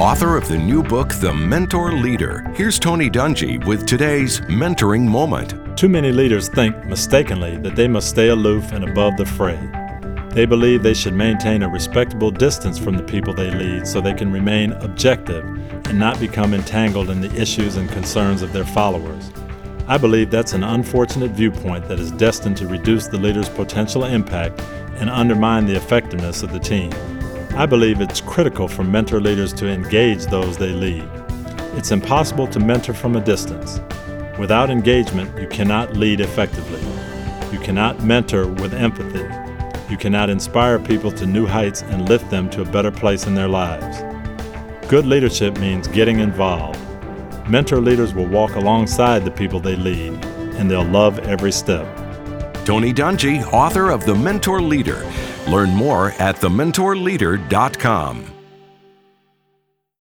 author of the new book, The Mentor Leader. Here's Tony Dungy with today's mentoring moment. Too many leaders think mistakenly that they must stay aloof and above the fray. They believe they should maintain a respectable distance from the people they lead so they can remain objective and not become entangled in the issues and concerns of their followers. I believe that's an unfortunate viewpoint that is destined to reduce the leader's potential impact and undermine the effectiveness of the team. I believe it's critical for mentor leaders to engage those they lead. It's impossible to mentor from a distance. Without engagement, you cannot lead effectively. You cannot mentor with empathy. You cannot inspire people to new heights and lift them to a better place in their lives. Good leadership means getting involved. Mentor leaders will walk alongside the people they lead, and they'll love every step. Tony Dungy, author of The Mentor Leader. Learn more at thementorleader.com.